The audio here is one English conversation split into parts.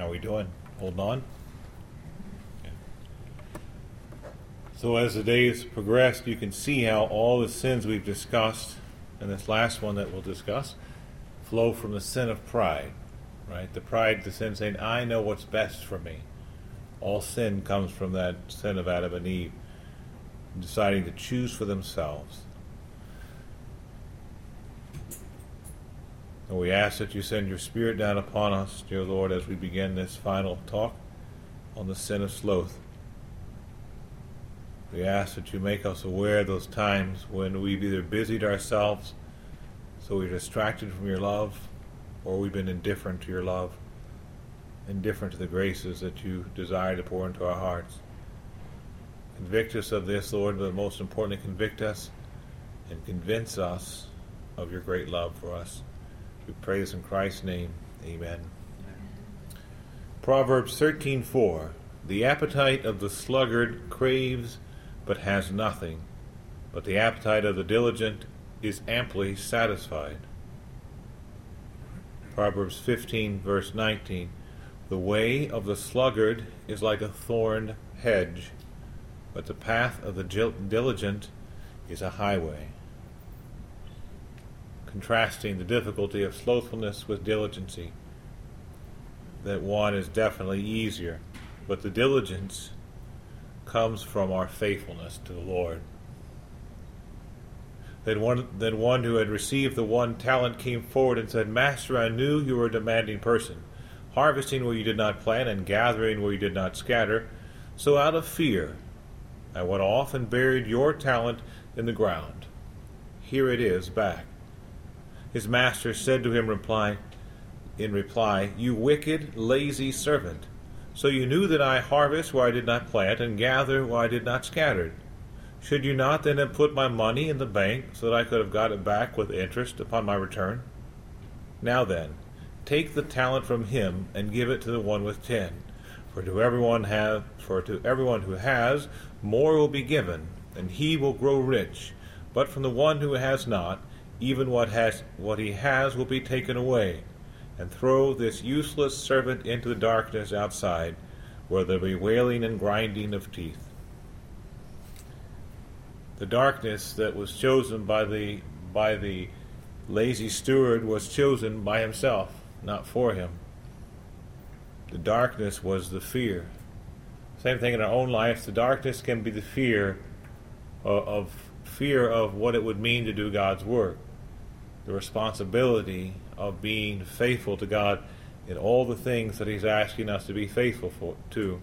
How we doing? Holding on? So as the days progressed, you can see how all the sins we've discussed, and this last one that we'll discuss, flow from the sin of pride. Right? The pride, the sin saying, I know what's best for me. All sin comes from that sin of Adam and Eve, deciding to choose for themselves. And we ask that you send your Spirit down upon us, dear Lord, as we begin this final talk on the sin of sloth. We ask that you make us aware of those times when we've either busied ourselves so we're distracted from your love, or we've been indifferent to your love, indifferent to the graces that you desire to pour into our hearts. Convict us of this, Lord, but most importantly, convict us and convince us of your great love for us. We pray this in Christ's name. Amen. Proverbs 13:4 The appetite of the sluggard craves but has nothing, but the appetite of the diligent is amply satisfied. Proverbs 15 verse 19 The way of the sluggard is like a thorn hedge, but the path of the diligent is a highway contrasting the difficulty of slothfulness with diligency. That one is definitely easier, but the diligence comes from our faithfulness to the Lord. Then one, then one who had received the one talent came forward and said, Master, I knew you were a demanding person, harvesting where you did not plant and gathering where you did not scatter. So out of fear, I went off and buried your talent in the ground. Here it is back. His master said to him reply, in reply, You wicked, lazy servant. So you knew that I harvest where I did not plant, and gather where I did not scatter. Should you not then have put my money in the bank, so that I could have got it back with interest upon my return? Now then, take the talent from him, and give it to the one with ten. For to everyone have for to everyone who has, more will be given, and he will grow rich. But from the one who has not, even what has what he has will be taken away, and throw this useless servant into the darkness outside, where there will be wailing and grinding of teeth. The darkness that was chosen by the by the lazy steward was chosen by himself, not for him. The darkness was the fear. Same thing in our own lives. The darkness can be the fear of, of fear of what it would mean to do God's work the responsibility of being faithful to God in all the things that He's asking us to be faithful for, to.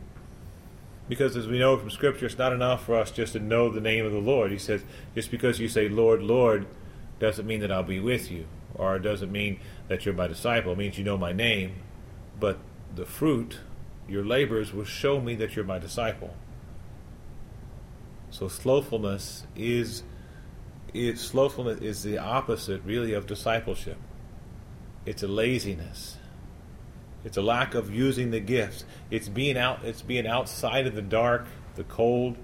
Because as we know from Scripture, it's not enough for us just to know the name of the Lord. He says, just because you say, Lord, Lord, doesn't mean that I'll be with you, or it doesn't mean that you're my disciple. It means you know my name, but the fruit, your labors, will show me that you're my disciple. So slothfulness is it, slothfulness is the opposite, really, of discipleship. It's a laziness. It's a lack of using the gifts. It's being out. It's being outside of the dark, the cold,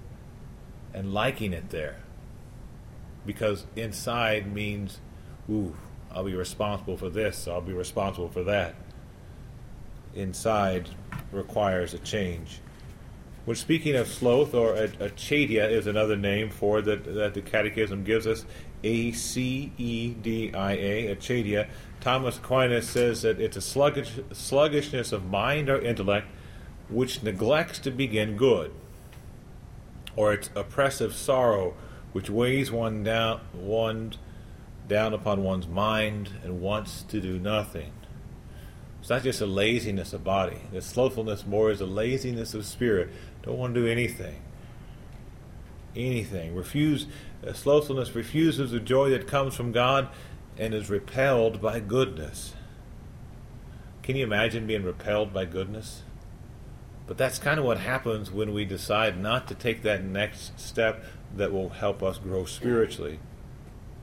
and liking it there. Because inside means, ooh, I'll be responsible for this. I'll be responsible for that. Inside requires a change. When speaking of sloth, or acedia is another name for that that the Catechism gives us, A C E D I A, acedia. Thomas Aquinas says that it's a sluggish, sluggishness of mind or intellect which neglects to begin good, or it's oppressive sorrow which weighs one down, one down upon one's mind and wants to do nothing. It's not just a laziness of body. The slothfulness more is a laziness of spirit. Don't want to do anything. Anything. Refuse uh, slothfulness refuses the joy that comes from God and is repelled by goodness. Can you imagine being repelled by goodness? But that's kind of what happens when we decide not to take that next step that will help us grow spiritually.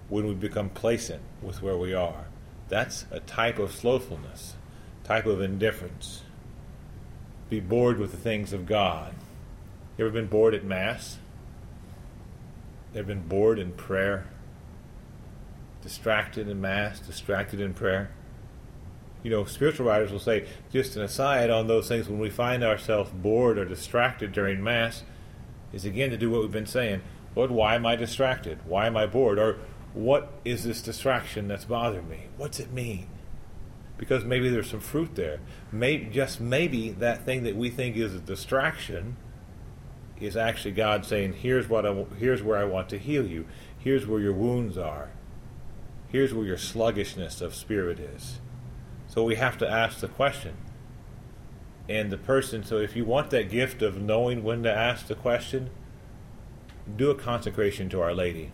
When we become complacent with where we are. That's a type of slothfulness type of indifference. Be bored with the things of God. You ever been bored at Mass? Ever been bored in prayer? Distracted in Mass, distracted in prayer? you know, spiritual writers will say, just an aside on those things, when we find ourselves bored or distracted during Mass, is again to do what we've been saying. Lord, why am I distracted? Why am I bored? Or what is this distraction that's bothering me? What's it mean? Because maybe there's some fruit there. Maybe, just maybe that thing that we think is a distraction is actually God saying, "Here's what I, here's where I want to heal you. Here's where your wounds are. Here's where your sluggishness of spirit is." So we have to ask the question. And the person, so if you want that gift of knowing when to ask the question, do a consecration to Our Lady.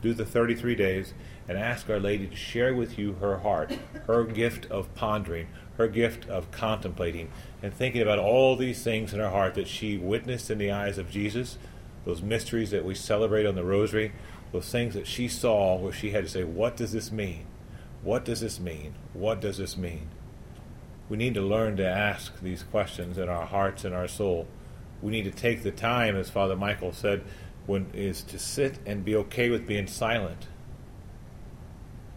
Do the 33 days and ask Our Lady to share with you her heart, her gift of pondering, her gift of contemplating, and thinking about all these things in her heart that she witnessed in the eyes of Jesus, those mysteries that we celebrate on the Rosary, those things that she saw where she had to say, What does this mean? What does this mean? What does this mean? We need to learn to ask these questions in our hearts and our soul. We need to take the time, as Father Michael said, when is to sit and be okay with being silent.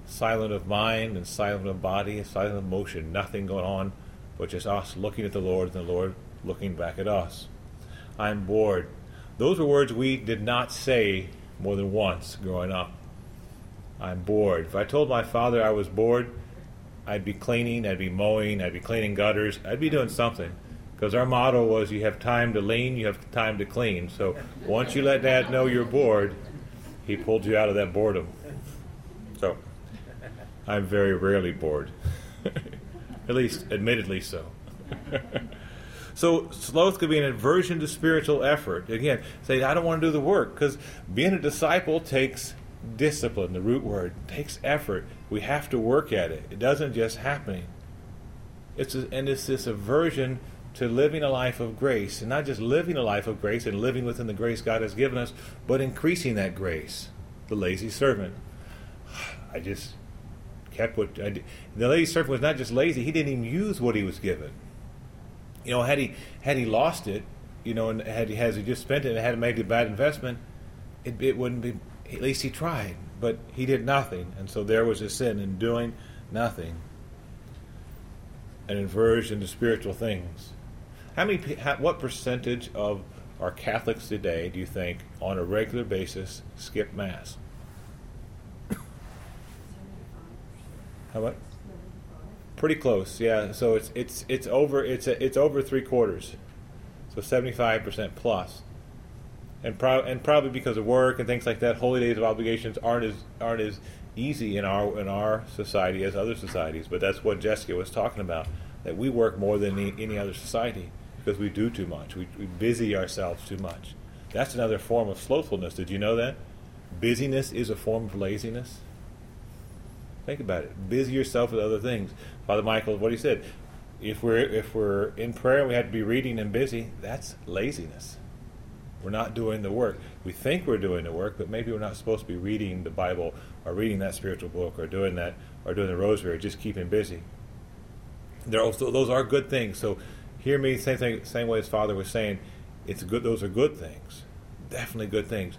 Silent of mind and silent of body, silent of motion, nothing going on, but just us looking at the Lord and the Lord looking back at us. I'm bored. Those were words we did not say more than once growing up. I'm bored. If I told my father I was bored, I'd be cleaning, I'd be mowing, I'd be cleaning gutters, I'd be doing something. Because our motto was you have time to lean, you have time to clean. So once you let dad know you're bored, he pulled you out of that boredom. So I'm very rarely bored. At least, admittedly so. so sloth could be an aversion to spiritual effort. Again, say, I don't want to do the work, because being a disciple takes discipline, the root word, takes effort. We have to work at it. It doesn't just happen. It's a, and it's this aversion to living a life of grace, and not just living a life of grace and living within the grace God has given us, but increasing that grace. The lazy servant. I just kept what I did. The lazy servant was not just lazy; he didn't even use what he was given. You know, had he had he lost it, you know, and had he has he just spent it and had made a bad investment, it, it wouldn't be at least he tried, but he did nothing. And so there was a sin in doing nothing. An aversion to spiritual things. How many? what percentage of our Catholics today do you think, on a regular basis, skip Mass? How much? Pretty close, yeah. So it's it's it's over it's a, it's over three quarters, so seventy five percent plus and pro- and probably because of work and things like that, holy days of obligations aren't as aren't as easy in our in our society as other societies. But that's what Jessica was talking about. That we work more than any, any other society because we do too much. We, we busy ourselves too much. That's another form of slothfulness. Did you know that? Busyness is a form of laziness. Think about it. Busy yourself with other things. Father Michael, what he said. If we're if we're in prayer, we have to be reading and busy. That's laziness. We're not doing the work. We think we're doing the work, but maybe we're not supposed to be reading the Bible or reading that spiritual book or doing that or doing the rosary or just keeping busy. There also, those are good things. So hear me same thing same way as Father was saying, it's good those are good things. Definitely good things.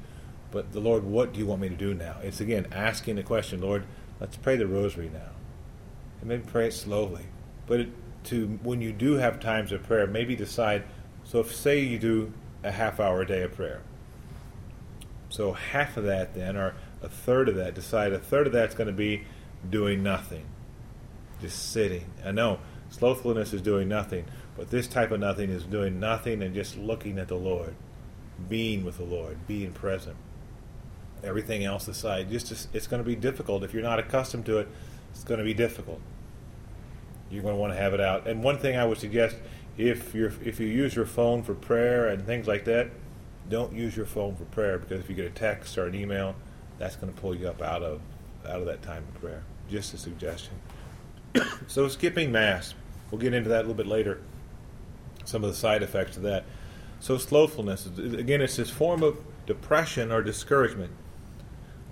But the Lord, what do you want me to do now? It's again asking the question, Lord, let's pray the rosary now. And maybe pray it slowly. But it, to when you do have times of prayer, maybe decide so if say you do a half hour a day of prayer. So half of that then, or a third of that, decide a third of that's going to be doing nothing, just sitting. I know slothfulness is doing nothing, but this type of nothing is doing nothing and just looking at the Lord, being with the Lord, being present. Everything else aside, just it's going to be difficult if you're not accustomed to it. It's going to be difficult. You're going to want to have it out. And one thing I would suggest if you if you use your phone for prayer and things like that, don't use your phone for prayer because if you get a text or an email, that's going to pull you up out of out of that time of prayer. Just a suggestion. so skipping mass, we'll get into that a little bit later. Some of the side effects of that. So slothfulness, again, it's this form of depression or discouragement.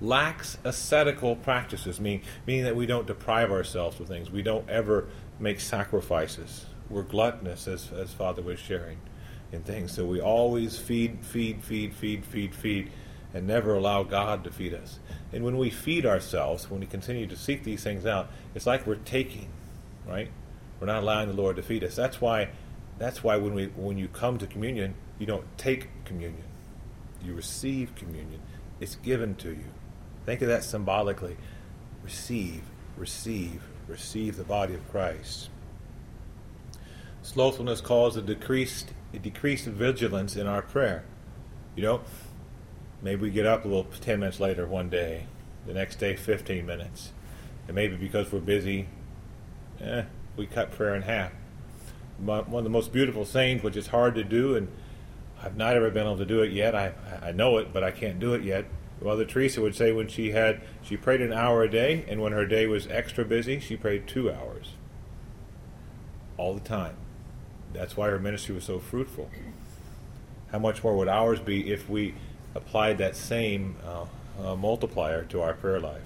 Lacks ascetical practices, meaning, meaning that we don't deprive ourselves of things. We don't ever make sacrifices we're gluttonous, as, as Father was sharing in things. So we always feed, feed, feed, feed, feed, feed, and never allow God to feed us. And when we feed ourselves, when we continue to seek these things out, it's like we're taking. right? We're not allowing the Lord to feed us. That's why that's why when we when you come to communion, you don't take communion. You receive communion. It's given to you. Think of that symbolically. Receive, receive, receive the body of Christ. Slothfulness causes a decreased a decreased vigilance in our prayer. You know, maybe we get up a little 10 minutes later one day, the next day 15 minutes. And maybe because we're busy, eh, we cut prayer in half. One of the most beautiful things, which is hard to do, and I've not ever been able to do it yet. I, I know it, but I can't do it yet. Mother Teresa would say when she had, she prayed an hour a day, and when her day was extra busy, she prayed two hours. All the time. That's why her ministry was so fruitful. How much more would ours be if we applied that same uh, uh, multiplier to our prayer life?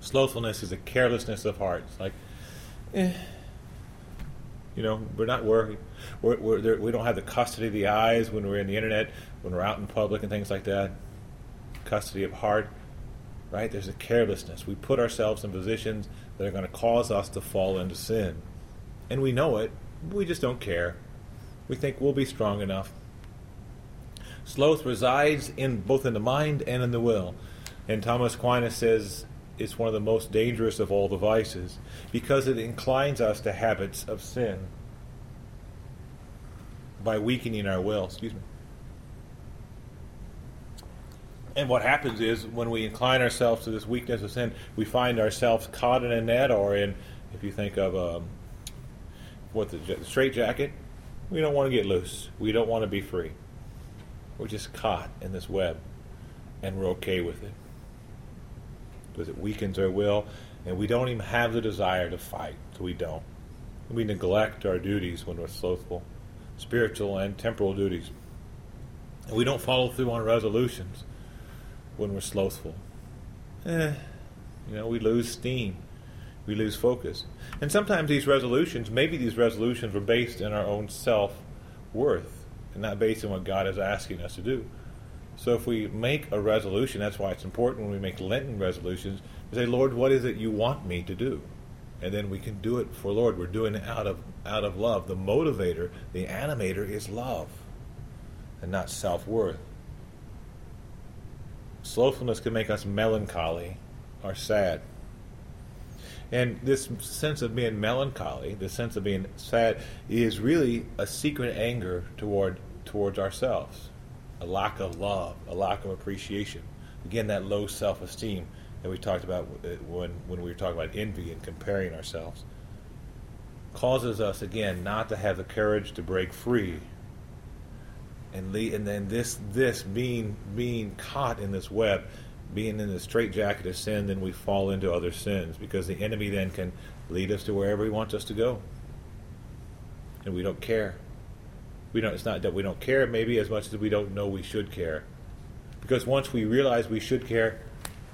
Slothfulness is a carelessness of heart. It's like, eh. You know, we're not worried. We're, we're we don't have the custody of the eyes when we're in the internet, when we're out in public and things like that. Custody of heart, right? There's a carelessness. We put ourselves in positions that are going to cause us to fall into sin. And we know it, we just don't care. We think we'll be strong enough. Sloth resides in both in the mind and in the will. And Thomas Aquinas says it's one of the most dangerous of all the vices because it inclines us to habits of sin by weakening our will. Excuse me. And what happens is when we incline ourselves to this weakness of sin, we find ourselves caught in a net or in, if you think of um, what the, straight jacket, we don't want to get loose. We don't want to be free. We're just caught in this web, and we're okay with it because it weakens our will, and we don't even have the desire to fight, so we don't. We neglect our duties when we're slothful, spiritual and temporal duties. And we don't follow through on resolutions when we're slothful. Eh, you know, we lose steam. We lose focus. And sometimes these resolutions, maybe these resolutions were based in our own self worth and not based on what God is asking us to do. So if we make a resolution, that's why it's important when we make Lenten resolutions to say, Lord, what is it you want me to do? And then we can do it for Lord. We're doing it out of out of love. The motivator, the animator is love and not self worth. Slothfulness can make us melancholy or sad. And this sense of being melancholy, this sense of being sad, is really a secret anger toward towards ourselves a lack of love, a lack of appreciation. Again, that low self esteem that we talked about uh, when, when we were talking about envy and comparing ourselves causes us, again, not to have the courage to break free. And, and then this, this being, being caught in this web, being in the straitjacket of sin, then we fall into other sins because the enemy then can lead us to wherever he wants us to go. And we don't care we don't. It's not that we don't care, maybe as much as we don't know we should care, because once we realize we should care,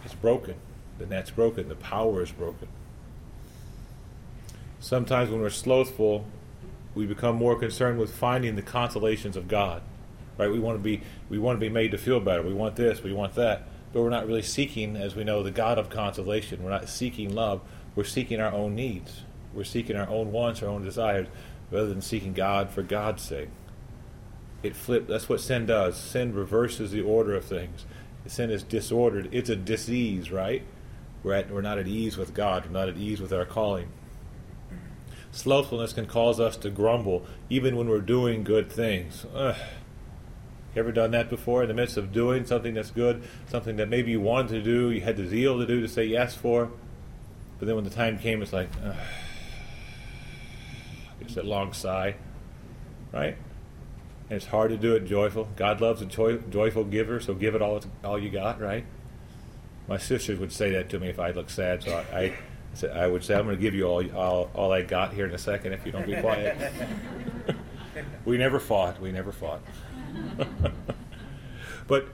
it's broken. The net's broken. The power is broken. Sometimes when we're slothful, we become more concerned with finding the consolations of God. Right? We want to be we want to be made to feel better. We want this. We want that. But we're not really seeking, as we know, the God of consolation. We're not seeking love. We're seeking our own needs. We're seeking our own wants, our own desires, rather than seeking God for God's sake it flip. That's what sin does. Sin reverses the order of things. Sin is disordered. It's a disease, right? We're, at, we're not at ease with God. We're not at ease with our calling. Slothfulness can cause us to grumble even when we're doing good things. Ugh. You ever done that before? In the midst of doing something that's good, something that maybe you wanted to do, you had the zeal to do, to say yes for, but then when the time came, it's like, ugh. it's that long sigh, right? And it's hard to do it joyful. God loves a joy, joyful giver, so give it all all you got, right? My sisters would say that to me if I looked sad, so I, I, I would say, I'm going to give you all, all, all I got here in a second if you don't be quiet. we never fought. We never fought. but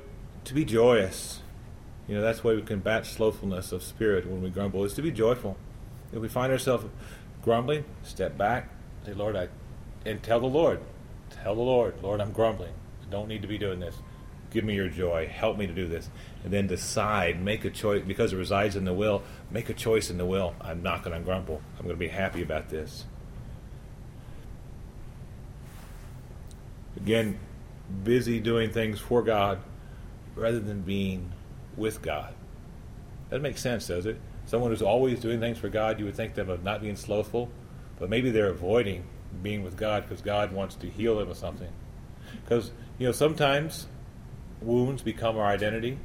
to be joyous, you know, that's why we combat slothfulness of spirit when we grumble, is to be joyful. If we find ourselves grumbling, step back, say, Lord, I, and tell the Lord, Tell the Lord, Lord, I'm grumbling. I don't need to be doing this. Give me your joy. Help me to do this. And then decide, make a choice, because it resides in the will, make a choice in the will. I'm not going to grumble. I'm going to be happy about this. Again, busy doing things for God rather than being with God. That makes sense, does it? Someone who's always doing things for God, you would think them of not being slothful, but maybe they're avoiding being with God because God wants to heal them of something. Because, you know, sometimes wounds become our identity,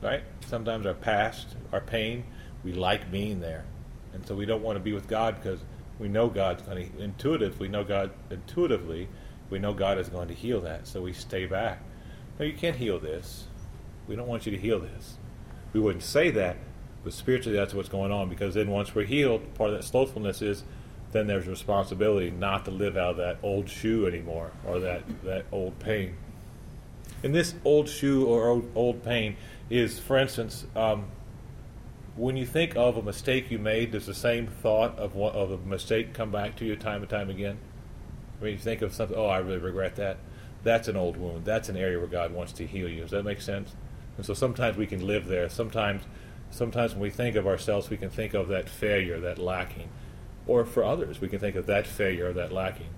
right? Sometimes our past, our pain, we like being there. And so we don't want to be with God because we know God's going to, intuitive, we know God, intuitively, we know God is going to heal that. So we stay back. No, you can't heal this. We don't want you to heal this. We wouldn't say that, but spiritually that's what's going on because then once we're healed, part of that slothfulness is then there's responsibility not to live out of that old shoe anymore or that, that old pain. And this old shoe or old, old pain is, for instance, um, when you think of a mistake you made, does the same thought of, one, of a mistake come back to you time and time again? I mean, you think of something, oh, I really regret that. That's an old wound. That's an area where God wants to heal you. Does that make sense? And so sometimes we can live there. Sometimes, sometimes when we think of ourselves, we can think of that failure, that lacking. Or for others, we can think of that failure or that lacking.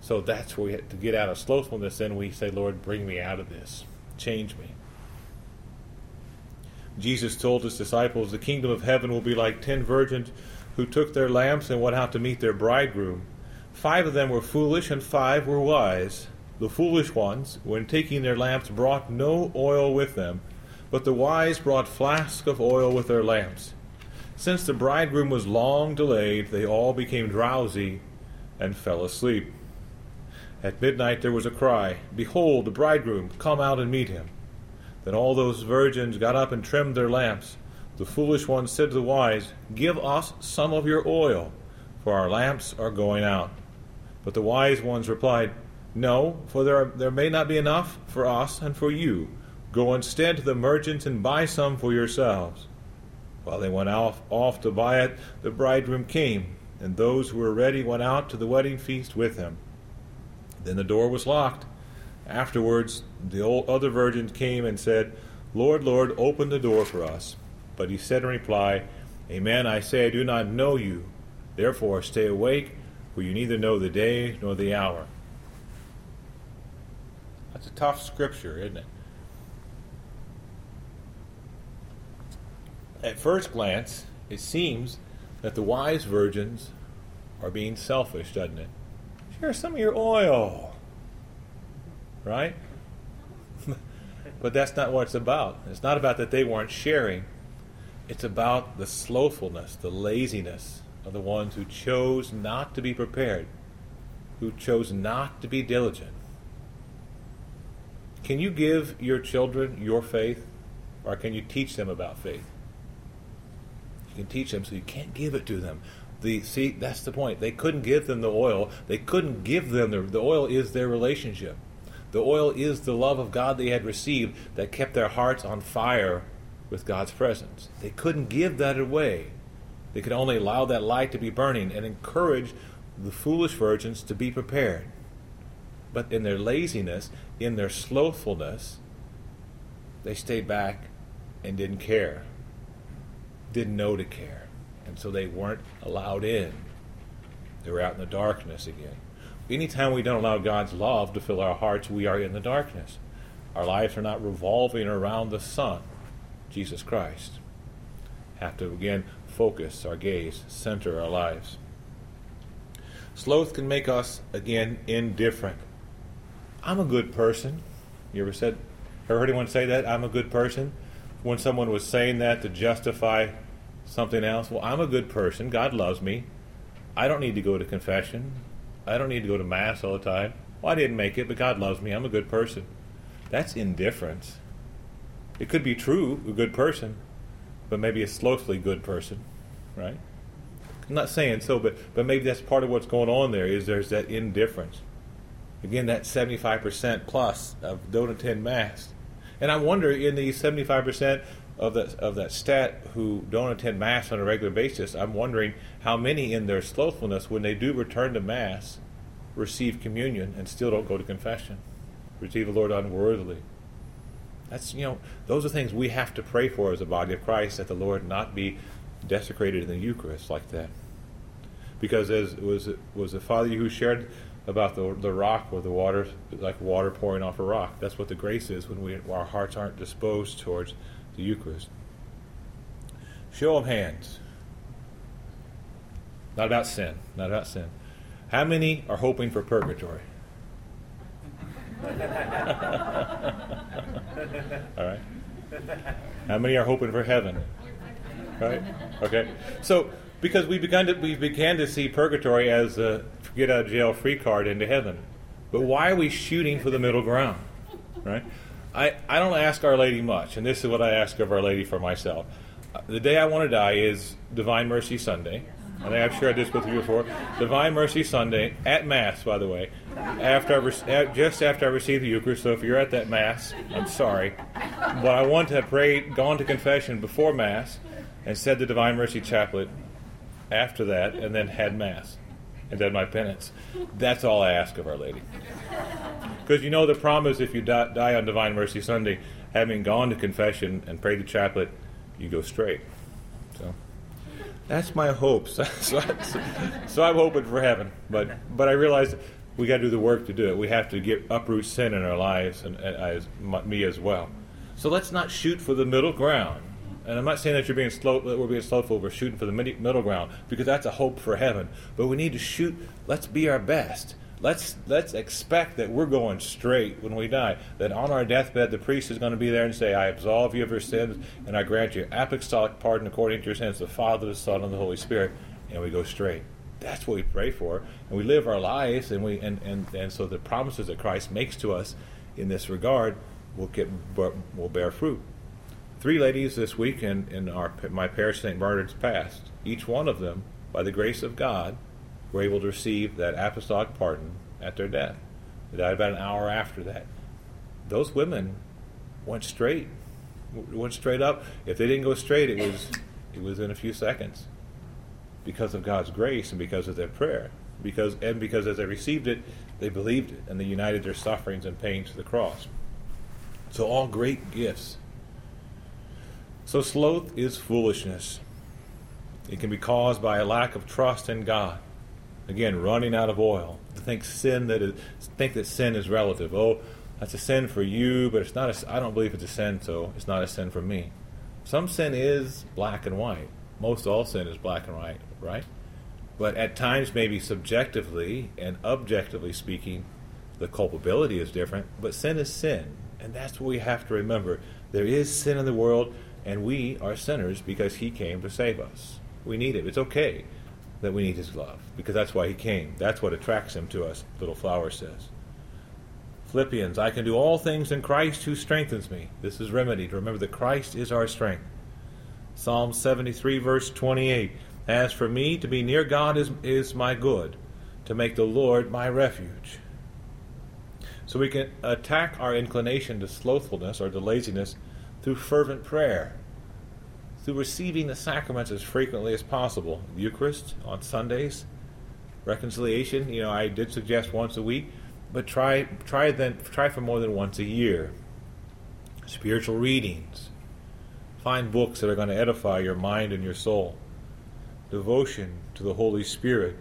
So that's where we have to get out of slothfulness. Then we say, Lord, bring me out of this. Change me. Jesus told his disciples, The kingdom of heaven will be like ten virgins who took their lamps and went out to meet their bridegroom. Five of them were foolish, and five were wise. The foolish ones, when taking their lamps, brought no oil with them, but the wise brought flasks of oil with their lamps. Since the bridegroom was long delayed, they all became drowsy and fell asleep. At midnight there was a cry, Behold, the bridegroom, come out and meet him. Then all those virgins got up and trimmed their lamps. The foolish ones said to the wise, Give us some of your oil, for our lamps are going out. But the wise ones replied, no, for there, are, there may not be enough for us and for you. Go instead to the merchants and buy some for yourselves. While they went off, off to buy it, the bridegroom came, and those who were ready went out to the wedding feast with him. Then the door was locked. Afterwards, the other virgins came and said, Lord, Lord, open the door for us. But he said in reply, Amen, I say, I do not know you. Therefore, stay awake, for you neither know the day nor the hour. That's a tough scripture, isn't it? At first glance, it seems that the wise virgins are being selfish, doesn't it? Share some of your oil. Right? but that's not what it's about. It's not about that they weren't sharing. It's about the slothfulness, the laziness of the ones who chose not to be prepared, who chose not to be diligent. Can you give your children your faith, or can you teach them about faith? You can teach them, so you can't give it to them. The see, that's the point. They couldn't give them the oil. They couldn't give them the the oil is their relationship. The oil is the love of God they had received that kept their hearts on fire with God's presence. They couldn't give that away. They could only allow that light to be burning and encourage the foolish virgins to be prepared. But in their laziness, in their slothfulness, they stayed back and didn't care, didn't know to care. And so they weren't allowed in. They were out in the darkness again. Anytime we don't allow God's love to fill our hearts, we are in the darkness. Our lives are not revolving around the sun, Jesus Christ. Have to again focus our gaze, center our lives. Sloth can make us again indifferent. I'm a good person. You ever said, ever heard anyone say that? I'm a good person. When someone was saying that to justify something else, well, I'm a good person. God loves me. I don't need to go to confession. I don't need to go to mass all the time. Well, I didn't make it, but God loves me. I'm a good person. That's indifference. It could be true, a good person, but maybe a slothfully good person, right? I'm not saying so, but but maybe that's part of what's going on there. Is there's that indifference. Again, that 75% plus of don't attend Mass. And I wonder in the 75% of that, of that stat who don't attend Mass on a regular basis, I'm wondering how many in their slothfulness, when they do return to Mass, receive communion and still don't go to confession. receive the Lord unworthily. That's, you know, those are things we have to pray for as a body of Christ, that the Lord not be desecrated in the Eucharist like that. Because as was was the Father who shared about the the rock or the water, like water pouring off a rock. That's what the grace is when we our hearts aren't disposed towards the Eucharist. Show of hands. Not about sin. Not about sin. How many are hoping for purgatory? All right. How many are hoping for heaven? Right? Okay. So, because we began to we began to see purgatory as a get out of jail free card into heaven, but why are we shooting for the middle ground? Right? I, I don't ask Our Lady much, and this is what I ask of Our Lady for myself. Uh, the day I want to die is Divine Mercy Sunday. I think I've shared this with you before. Divine Mercy Sunday at Mass, by the way, after I re- just after I receive the Eucharist. So if you're at that Mass, I'm sorry, but I want to have prayed, gone to confession before Mass, and said the Divine Mercy Chaplet after that, and then had Mass and done my penance. That's all I ask of Our Lady. Because you know the promise if you die, die on Divine Mercy Sunday, having gone to confession and prayed the chaplet, you go straight. So that's my hopes. so, so, I'm hoping for heaven, but but I realize we got to do the work to do it. We have to get uproot sin in our lives, and, and as me as well. So let's not shoot for the middle ground. And I'm not saying that you're being slow, that we're being slowful. We're shooting for the middle ground because that's a hope for heaven. But we need to shoot. Let's be our best. Let's let's expect that we're going straight when we die. That on our deathbed, the priest is going to be there and say, "I absolve you of your sins, and I grant you apostolic pardon according to your sins, the Father, the Son, and the Holy Spirit." And we go straight. That's what we pray for, and we live our lives, and we and and, and so the promises that Christ makes to us in this regard will get will bear fruit. Three ladies this week in, in our my parish St. Bernard's passed. Each one of them, by the grace of God, were able to receive that apostolic pardon at their death. They died about an hour after that. Those women went straight, went straight up. If they didn't go straight, it was it was in a few seconds, because of God's grace and because of their prayer, because and because as they received it, they believed it and they united their sufferings and pains to the cross. So all great gifts. So sloth is foolishness. It can be caused by a lack of trust in God. Again, running out of oil. To think sin that is think that sin is relative. Oh, that's a sin for you, but it's not. A, I don't believe it's a sin, so it's not a sin for me. Some sin is black and white. Most all sin is black and white, right? But at times, maybe subjectively and objectively speaking, the culpability is different. But sin is sin, and that's what we have to remember. There is sin in the world, and we are sinners because He came to save us. We need it. It's okay that we need his love because that's why he came. That's what attracts him to us, little flower says. Philippians, I can do all things in Christ who strengthens me. This is remedy to remember that Christ is our strength. Psalm 73, verse 28. As for me, to be near God is, is my good, to make the Lord my refuge. So we can attack our inclination to slothfulness or to laziness through fervent prayer through receiving the sacraments as frequently as possible. Eucharist on Sundays, reconciliation. You know, I did suggest once a week, but try try then try for more than once a year. Spiritual readings. Find books that are going to edify your mind and your soul. Devotion to the Holy Spirit.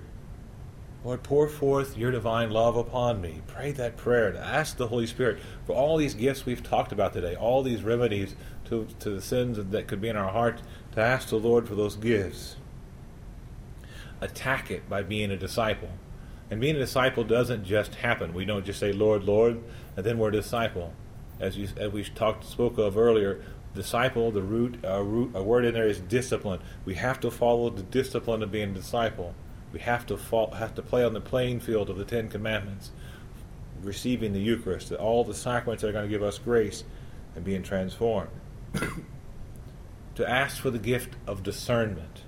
Lord, pour forth your divine love upon me. Pray that prayer to ask the Holy Spirit for all these gifts we've talked about today, all these remedies to, to the sins that could be in our heart, to ask the Lord for those gifts. Attack it by being a disciple. And being a disciple doesn't just happen. We don't just say, Lord, Lord, and then we're a disciple. As, you, as we talked, spoke of earlier, disciple, the root, a, root, a word in there is discipline. We have to follow the discipline of being a disciple. We have to fall, have to play on the playing field of the Ten Commandments, receiving the Eucharist, that all the sacraments are going to give us grace and being transformed. to ask for the gift of discernment.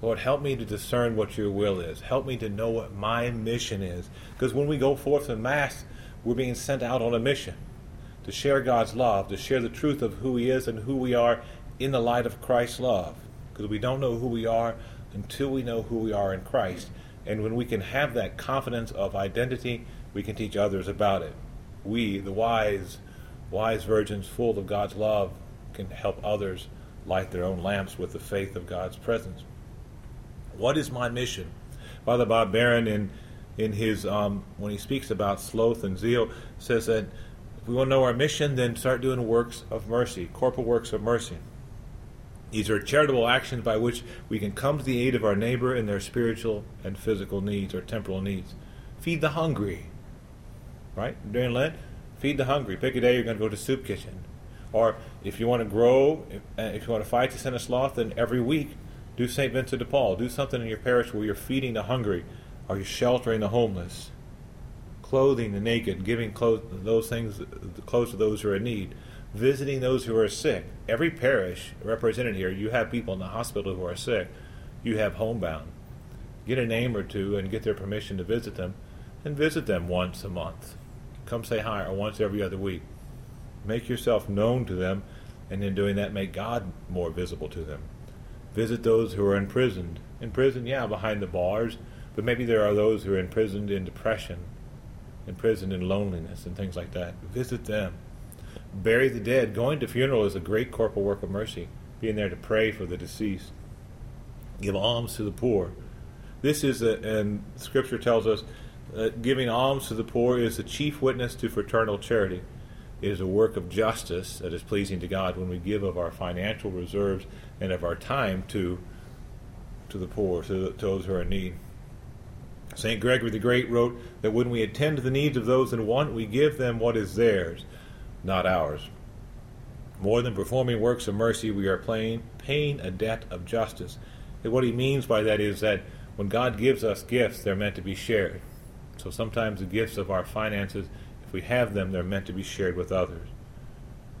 Lord, help me to discern what your will is. Help me to know what my mission is. Because when we go forth in Mass, we're being sent out on a mission to share God's love, to share the truth of who He is and who we are in the light of Christ's love. Because we don't know who we are until we know who we are in Christ. And when we can have that confidence of identity, we can teach others about it. we, the wise, wise virgins full of God's love, can help others light their own lamps with the faith of God's presence. What is my mission? Father Bob Barron, in in his um, when he speaks about sloth and zeal, says that if we want to know our mission, then start doing works of mercy, corporal works of mercy. These are charitable actions by which we can come to the aid of our neighbor in their spiritual and physical needs or temporal needs. Feed the hungry, right? During Lent, feed the hungry. Pick a day you're going to go to soup kitchen. Or if you want to grow, if, if you want to fight to send a sloth, then every week do St. Vincent de Paul. Do something in your parish where you're feeding the hungry. Are you sheltering the homeless? Clothing the naked, giving clothes, those things, the clothes to those who are in need. Visiting those who are sick. Every parish represented here, you have people in the hospital who are sick. You have homebound. Get a name or two and get their permission to visit them, and visit them once a month. Come say hi, or once every other week. Make yourself known to them, and in doing that, make God more visible to them. Visit those who are imprisoned. In prison, yeah, behind the bars, but maybe there are those who are imprisoned in depression, imprisoned in loneliness, and things like that. Visit them. Bury the dead. Going to funeral is a great corporal work of mercy. Being there to pray for the deceased. Give alms to the poor. This is, a, and Scripture tells us, that giving alms to the poor is the chief witness to fraternal charity. It is a work of justice that is pleasing to God when we give of our financial reserves and of our time to to the poor, to, to those who are in need. St. Gregory the Great wrote that when we attend to the needs of those in want, we give them what is theirs, not ours. More than performing works of mercy, we are paying, paying a debt of justice. And what he means by that is that when God gives us gifts, they're meant to be shared. So sometimes the gifts of our finances, if we have them, they're meant to be shared with others.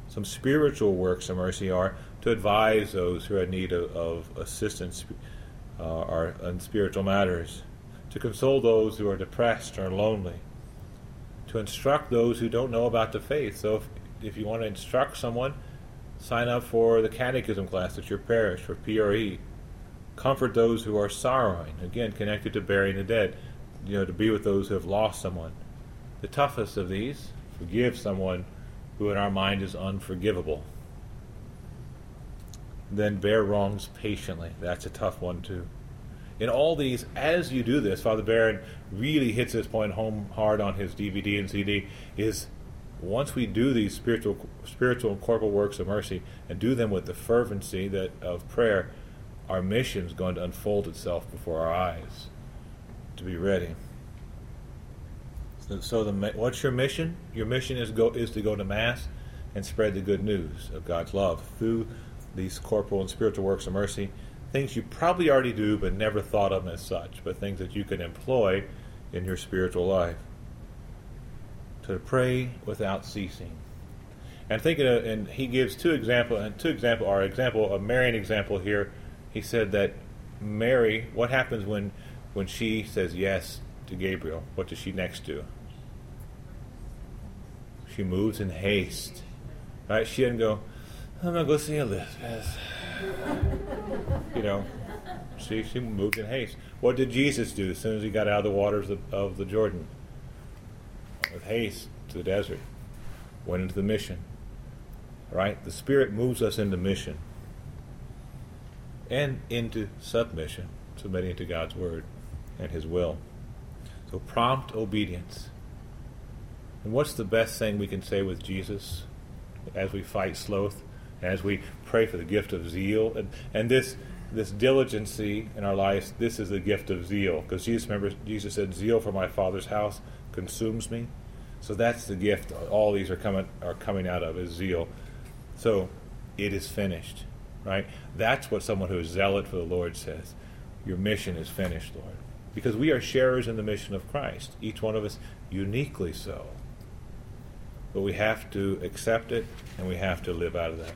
Some spiritual works of mercy are to advise those who are in need of, of assistance uh, or in spiritual matters to console those who are depressed or lonely, to instruct those who don't know about the faith. So if, if you want to instruct someone, sign up for the catechism class at your parish for PRE. Comfort those who are sorrowing, again connected to burying the dead, you know, to be with those who have lost someone. The toughest of these, forgive someone who in our mind is unforgivable. Then bear wrongs patiently. That's a tough one too in all these, as you do this, Father Barron really hits this point home hard on his DVD and CD. Is once we do these spiritual, spiritual and corporal works of mercy and do them with the fervency that of prayer, our mission is going to unfold itself before our eyes. To be ready. So, so the what's your mission? Your mission is go is to go to mass and spread the good news of God's love through these corporal and spiritual works of mercy things you probably already do but never thought of as such, but things that you can employ in your spiritual life. To pray without ceasing. And thinking of, and he gives two example and two example our example a Marian example here. He said that Mary, what happens when when she says yes to Gabriel? What does she next do? She moves in haste. Right? She didn't go, I'm gonna go see Elizabeth. you know, she, she moved in haste. What did Jesus do as soon as he got out of the waters of, of the Jordan? With haste to the desert, went into the mission. Right? The Spirit moves us into mission and into submission, submitting to God's Word and His will. So prompt obedience. And what's the best thing we can say with Jesus as we fight sloth? as we pray for the gift of zeal and, and this this diligency in our lives this is the gift of zeal because jesus remember jesus said zeal for my father's house consumes me so that's the gift all these are coming are coming out of is zeal so it is finished right that's what someone who is zealot for the lord says your mission is finished lord because we are sharers in the mission of christ each one of us uniquely so but we have to accept it and we have to live out of that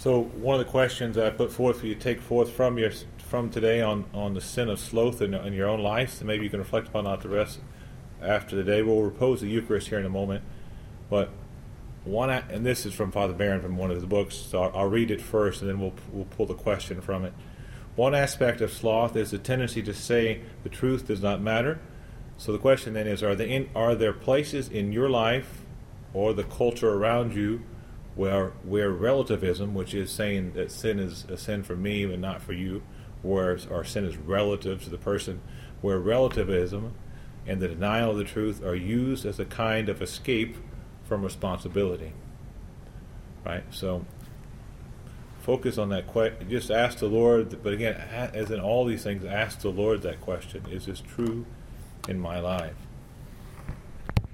So one of the questions I put forth for you to take forth from your from today on, on the sin of sloth in, in your own life, and maybe you can reflect upon that the rest after the day. We'll repose the Eucharist here in a moment, but one and this is from Father Barron from one of his books. So I'll, read it first, and then we'll we'll pull the question from it. one aspect of sloth is the tendency to say the truth does not matter. So the question then is: Are there in, are there places in your life or the culture around you where where relativism, which is saying that sin is a sin for me and not for you, where our sin is relative to the person, where relativism and the denial of the truth are used as a kind of escape from responsibility. Right? So focus on that question. Just ask the Lord, but again, as in all these things, ask the Lord that question Is this true in my life?